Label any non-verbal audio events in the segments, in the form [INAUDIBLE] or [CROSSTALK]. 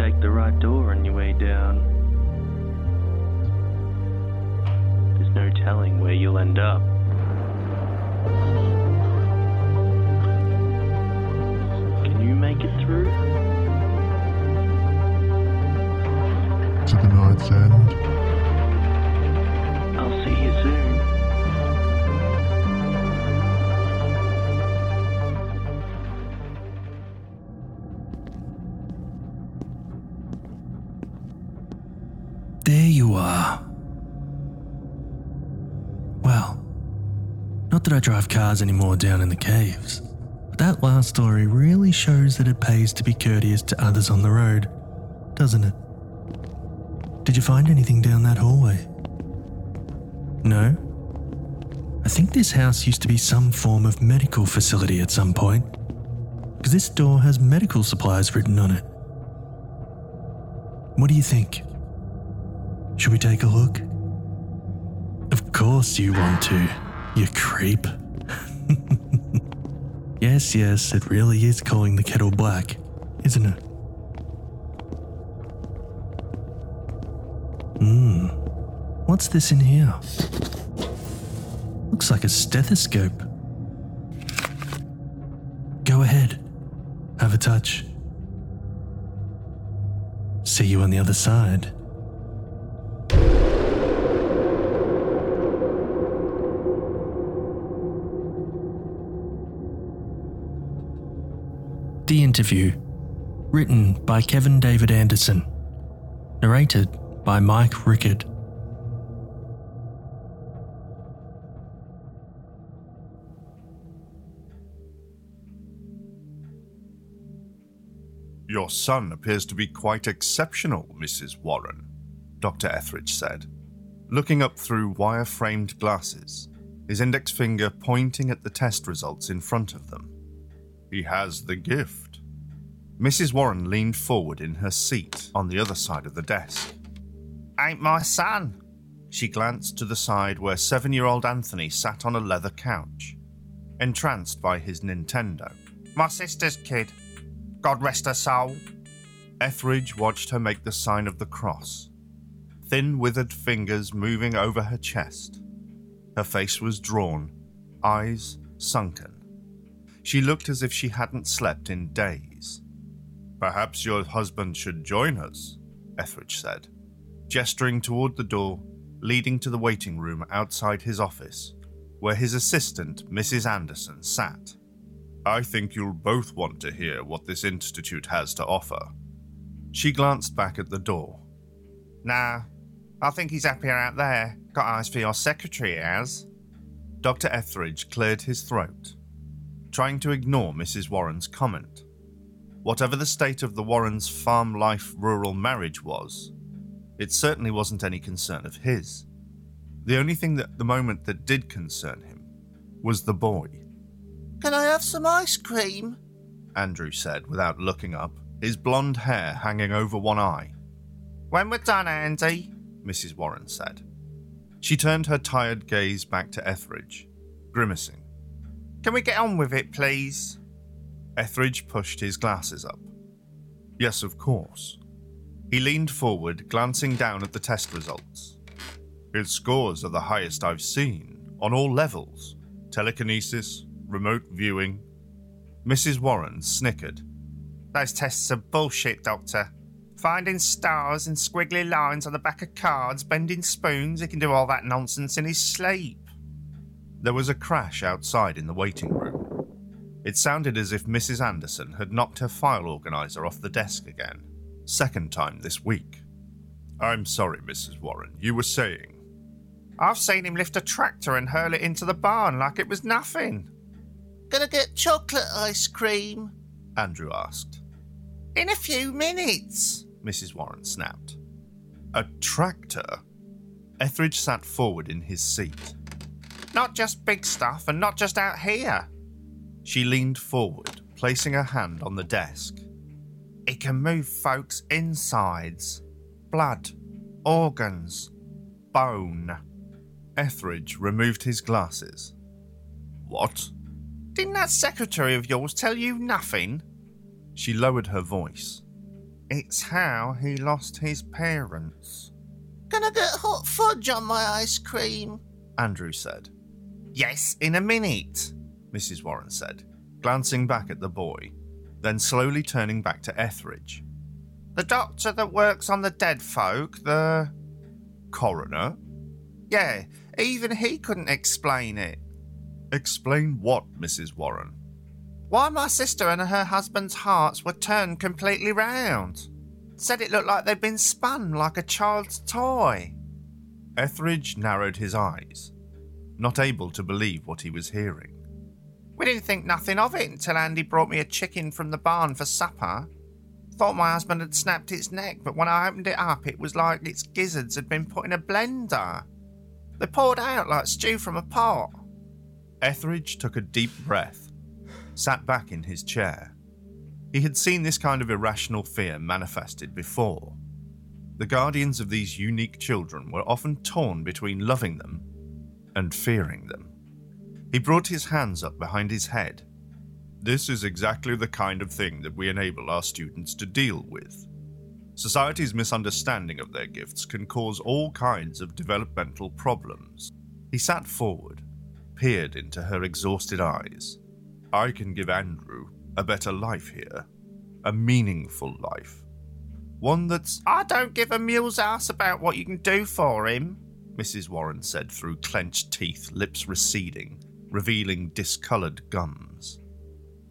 take the right door on your way down. There's no telling where you'll end up. That I drive cars anymore down in the caves, but that last story really shows that it pays to be courteous to others on the road, doesn't it? Did you find anything down that hallway? No? I think this house used to be some form of medical facility at some point, because this door has medical supplies written on it. What do you think? Should we take a look? Of course you want to, you creep. [LAUGHS] yes, yes, it really is calling the kettle black, isn't it? Hmm. What's this in here? Looks like a stethoscope. Go ahead. Have a touch. See you on the other side. The Interview, written by Kevin David Anderson, narrated by Mike Rickard. Your son appears to be quite exceptional, Mrs. Warren, Dr. Etheridge said, looking up through wire framed glasses, his index finger pointing at the test results in front of them. He has the gift. Mrs. Warren leaned forward in her seat on the other side of the desk. Ain't my son. She glanced to the side where seven year old Anthony sat on a leather couch, entranced by his Nintendo. My sister's kid. God rest her soul. Etheridge watched her make the sign of the cross, thin, withered fingers moving over her chest. Her face was drawn, eyes sunken. She looked as if she hadn't slept in days. Perhaps your husband should join us, Etheridge said, gesturing toward the door leading to the waiting room outside his office, where his assistant, Mrs. Anderson, sat. I think you'll both want to hear what this institute has to offer. She glanced back at the door. Nah, I think he's happier out there. Got eyes for your secretary, as. Dr. Etheridge cleared his throat, trying to ignore Mrs. Warren's comment. Whatever the state of the Warrens' farm life rural marriage was, it certainly wasn't any concern of his. The only thing at the moment that did concern him was the boy. Can I have some ice cream? Andrew said without looking up, his blonde hair hanging over one eye. When we're done, Andy, Mrs. Warren said. She turned her tired gaze back to Etheridge, grimacing. Can we get on with it, please? Etheridge pushed his glasses up. Yes, of course. He leaned forward, glancing down at the test results. His scores are the highest I've seen, on all levels telekinesis, remote viewing. Mrs. Warren snickered. Those tests are bullshit, Doctor. Finding stars and squiggly lines on the back of cards, bending spoons, he can do all that nonsense in his sleep. There was a crash outside in the waiting room. It sounded as if Mrs. Anderson had knocked her file organizer off the desk again. Second time this week. I'm sorry, Mrs. Warren. You were saying. I've seen him lift a tractor and hurl it into the barn like it was nothing. Gonna get chocolate ice cream? Andrew asked. In a few minutes, Mrs. Warren snapped. A tractor? Etheridge sat forward in his seat. Not just big stuff and not just out here. She leaned forward, placing her hand on the desk. It can move folks' insides, blood, organs, bone. Etheridge removed his glasses. What? Didn't that secretary of yours tell you nothing? She lowered her voice. It's how he lost his parents, Gonna get hot fudge on my ice cream? Andrew said. Yes, in a minute, Mrs. Warren said, glancing back at the boy, then slowly turning back to Etheridge. The doctor that works on the dead folk, the. coroner? Yeah, even he couldn't explain it. Explain what, Mrs. Warren? Why my sister and her husband's hearts were turned completely round. Said it looked like they'd been spun like a child's toy. Etheridge narrowed his eyes, not able to believe what he was hearing. We didn't think nothing of it until Andy brought me a chicken from the barn for supper. Thought my husband had snapped its neck, but when I opened it up, it was like its gizzards had been put in a blender. They poured out like stew from a pot. Etheridge took a deep breath, sat back in his chair. He had seen this kind of irrational fear manifested before. The guardians of these unique children were often torn between loving them and fearing them. He brought his hands up behind his head. This is exactly the kind of thing that we enable our students to deal with. Society's misunderstanding of their gifts can cause all kinds of developmental problems. He sat forward, peered into her exhausted eyes. I can give Andrew a better life here, a meaningful life. One that's. I don't give a mule's ass about what you can do for him, Mrs. Warren said through clenched teeth, lips receding, revealing discoloured gums.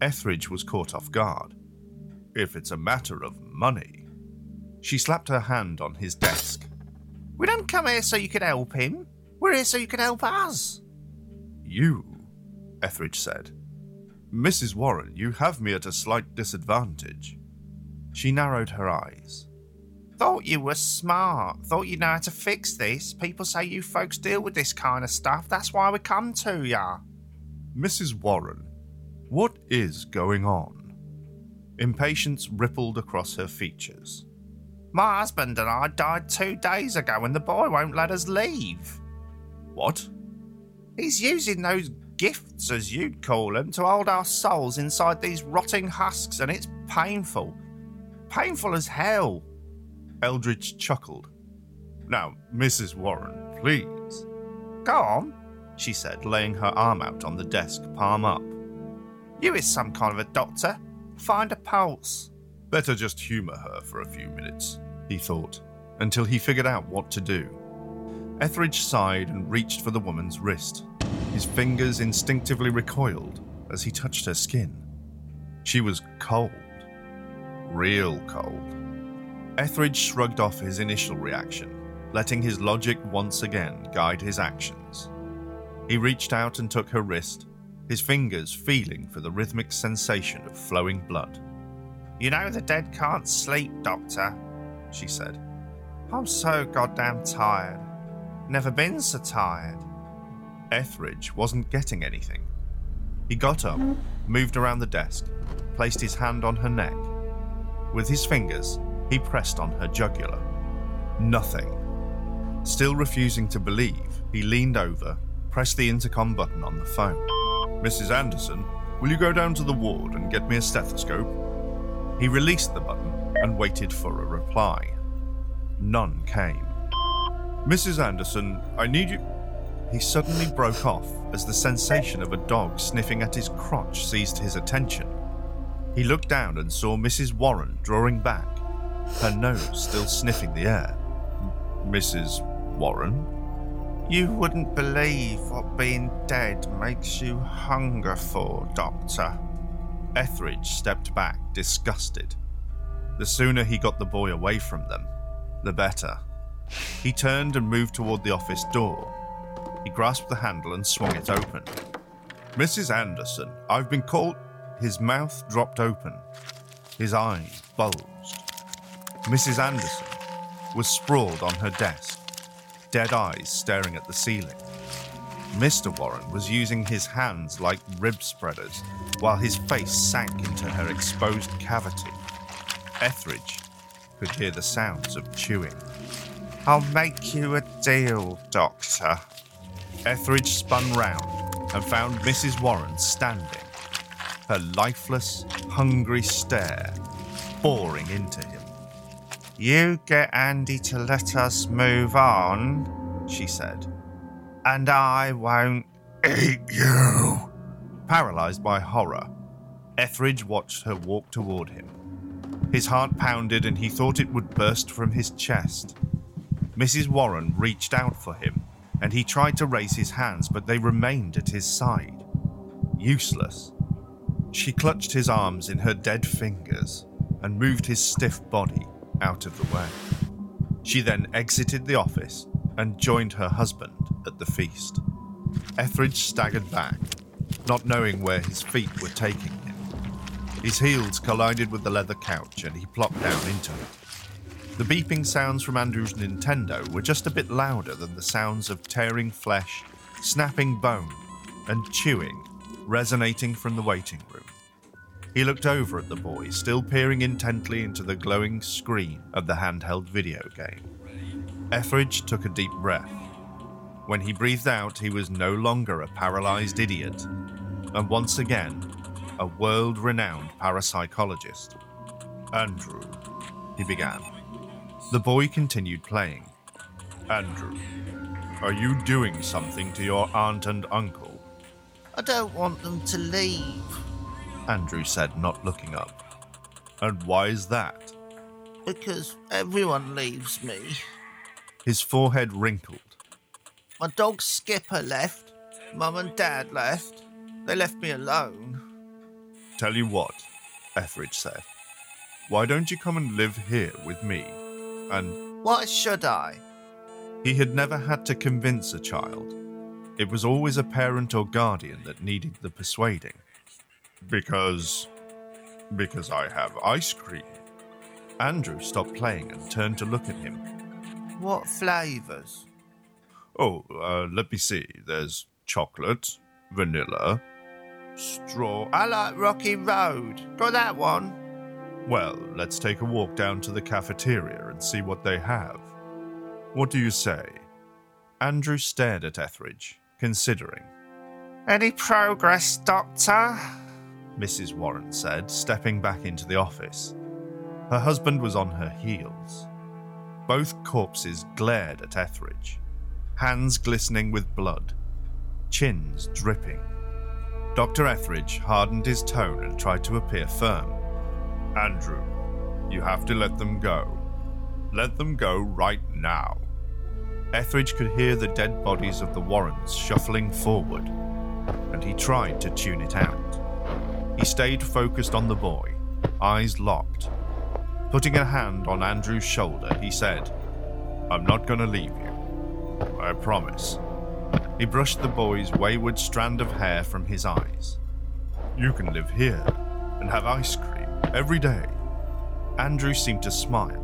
Etheridge was caught off guard. If it's a matter of money. She slapped her hand on his desk. We don't come here so you can help him. We're here so you can help us. You, Etheridge said. Mrs. Warren, you have me at a slight disadvantage. She narrowed her eyes. Thought you were smart. Thought you know how to fix this. People say you folks deal with this kind of stuff. That's why we come to ya. Mrs. Warren, what is going on? Impatience rippled across her features. My husband and I died two days ago, and the boy won't let us leave. What? He's using those gifts, as you'd call them, to hold our souls inside these rotting husks, and it's painful. Painful as hell. Etheridge chuckled. Now, Mrs. Warren, please. Go on, she said, laying her arm out on the desk, palm up. You is some kind of a doctor. Find a pulse. Better just humour her for a few minutes, he thought, until he figured out what to do. Etheridge sighed and reached for the woman's wrist. His fingers instinctively recoiled as he touched her skin. She was cold. Real cold. Etheridge shrugged off his initial reaction, letting his logic once again guide his actions. He reached out and took her wrist, his fingers feeling for the rhythmic sensation of flowing blood. You know the dead can't sleep, Doctor, she said. I'm so goddamn tired. Never been so tired. Etheridge wasn't getting anything. He got up, moved around the desk, placed his hand on her neck. With his fingers, he pressed on her jugular. Nothing. Still refusing to believe, he leaned over, pressed the intercom button on the phone. Mrs. Anderson, will you go down to the ward and get me a stethoscope? He released the button and waited for a reply. None came. Mrs. Anderson, I need you. He suddenly broke off as the sensation of a dog sniffing at his crotch seized his attention. He looked down and saw Mrs. Warren drawing back, her nose still sniffing the air. Mrs. Warren? You wouldn't believe what being dead makes you hunger for, Doctor. Etheridge stepped back, disgusted. The sooner he got the boy away from them, the better. He turned and moved toward the office door. He grasped the handle and swung it open. Mrs. Anderson, I've been called. His mouth dropped open. His eyes bulged. Mrs. Anderson was sprawled on her desk, dead eyes staring at the ceiling. Mr. Warren was using his hands like rib spreaders while his face sank into her exposed cavity. Etheridge could hear the sounds of chewing. I'll make you a deal, Doctor. Etheridge spun round and found Mrs. Warren standing, her lifeless, hungry stare boring into him. You get Andy to let us move on, she said, and I won't eat you. Paralyzed by horror, Etheridge watched her walk toward him. His heart pounded and he thought it would burst from his chest. Mrs. Warren reached out for him and he tried to raise his hands, but they remained at his side. Useless. She clutched his arms in her dead fingers and moved his stiff body out of the way. She then exited the office and joined her husband at the feast. Etheridge staggered back, not knowing where his feet were taking him. His heels collided with the leather couch and he plopped down into it. The beeping sounds from Andrew's Nintendo were just a bit louder than the sounds of tearing flesh, snapping bone, and chewing resonating from the waiting room. He looked over at the boy, still peering intently into the glowing screen of the handheld video game. Etheridge took a deep breath. When he breathed out, he was no longer a paralyzed idiot, and once again, a world renowned parapsychologist. Andrew, he began. The boy continued playing. Andrew, are you doing something to your aunt and uncle? I don't want them to leave. Andrew said, not looking up. And why is that? Because everyone leaves me. His forehead wrinkled. My dog Skipper left. Mum and Dad left. They left me alone. Tell you what, Etheridge said. Why don't you come and live here with me? And Why should I? he had never had to convince a child. It was always a parent or guardian that needed the persuading. Because. because I have ice cream. Andrew stopped playing and turned to look at him. What flavours? Oh, uh, let me see. There's chocolate, vanilla, straw. I like Rocky Road. Got that one? Well, let's take a walk down to the cafeteria and see what they have. What do you say? Andrew stared at Etheridge, considering. Any progress, Doctor? Mrs. Warren said, stepping back into the office. Her husband was on her heels. Both corpses glared at Etheridge, hands glistening with blood, chins dripping. Dr. Etheridge hardened his tone and tried to appear firm. Andrew, you have to let them go. Let them go right now. Etheridge could hear the dead bodies of the Warrens shuffling forward, and he tried to tune it out. He stayed focused on the boy, eyes locked. Putting a hand on Andrew's shoulder, he said, I'm not going to leave you. I promise. He brushed the boy's wayward strand of hair from his eyes. You can live here and have ice cream every day. Andrew seemed to smile.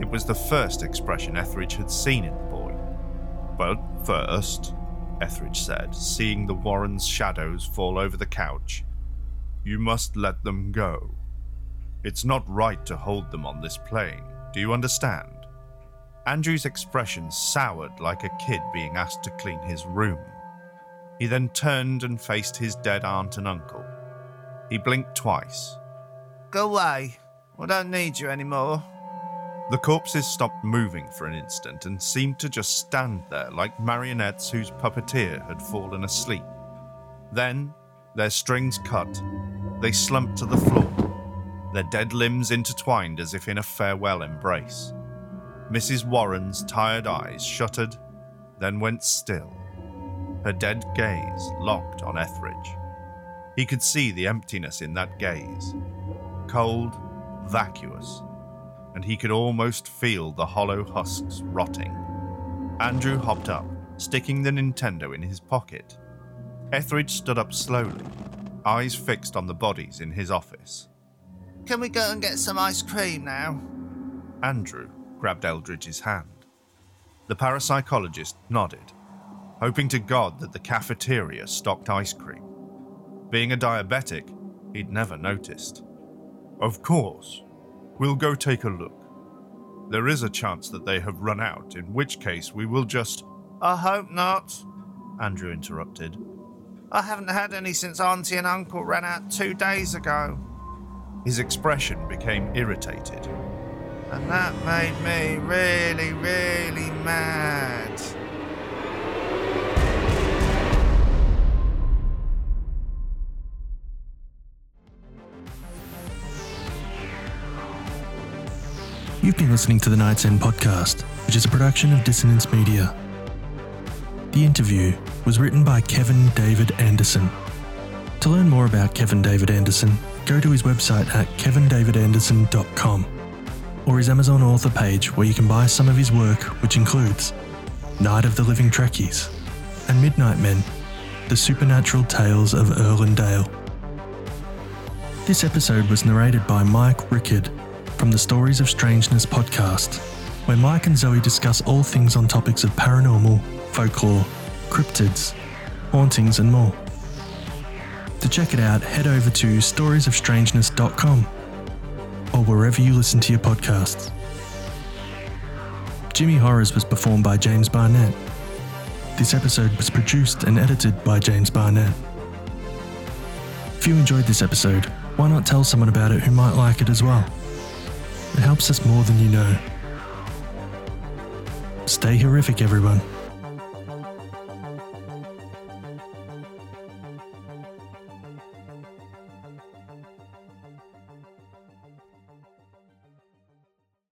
It was the first expression Etheridge had seen in the boy. But first, Etheridge said, seeing the Warrens' shadows fall over the couch, you must let them go. It's not right to hold them on this plane. Do you understand? Andrew's expression soured like a kid being asked to clean his room. He then turned and faced his dead aunt and uncle. He blinked twice. Go away. I don't need you anymore. The corpses stopped moving for an instant and seemed to just stand there like marionettes whose puppeteer had fallen asleep. Then, their strings cut, they slumped to the floor, their dead limbs intertwined as if in a farewell embrace. Mrs. Warren's tired eyes shuttered, then went still, her dead gaze locked on Etheridge. He could see the emptiness in that gaze cold, vacuous, and he could almost feel the hollow husks rotting. Andrew hopped up, sticking the Nintendo in his pocket. Etheridge stood up slowly, eyes fixed on the bodies in his office. Can we go and get some ice cream now? Andrew grabbed Etheridge's hand. The parapsychologist nodded, hoping to God that the cafeteria stocked ice cream. Being a diabetic, he'd never noticed. Of course. We'll go take a look. There is a chance that they have run out, in which case we will just. I hope not. Andrew interrupted. I haven't had any since Auntie and Uncle ran out two days ago. His expression became irritated. And that made me really, really mad. You've been listening to the Night's End podcast, which is a production of Dissonance Media. The interview was written by Kevin David Anderson. To learn more about Kevin David Anderson, go to his website at kevindavidanderson.com or his Amazon author page where you can buy some of his work, which includes Night of the Living Trekkies and Midnight Men, The Supernatural Tales of Earl and Dale. This episode was narrated by Mike Rickard from the Stories of Strangeness podcast, where Mike and Zoe discuss all things on topics of paranormal, folklore, cryptids, hauntings, and more. To check it out, head over to storiesofstrangeness.com or wherever you listen to your podcasts. Jimmy Horrors was performed by James Barnett. This episode was produced and edited by James Barnett. If you enjoyed this episode, why not tell someone about it who might like it as well? It helps us more than you know. Stay horrific, everyone.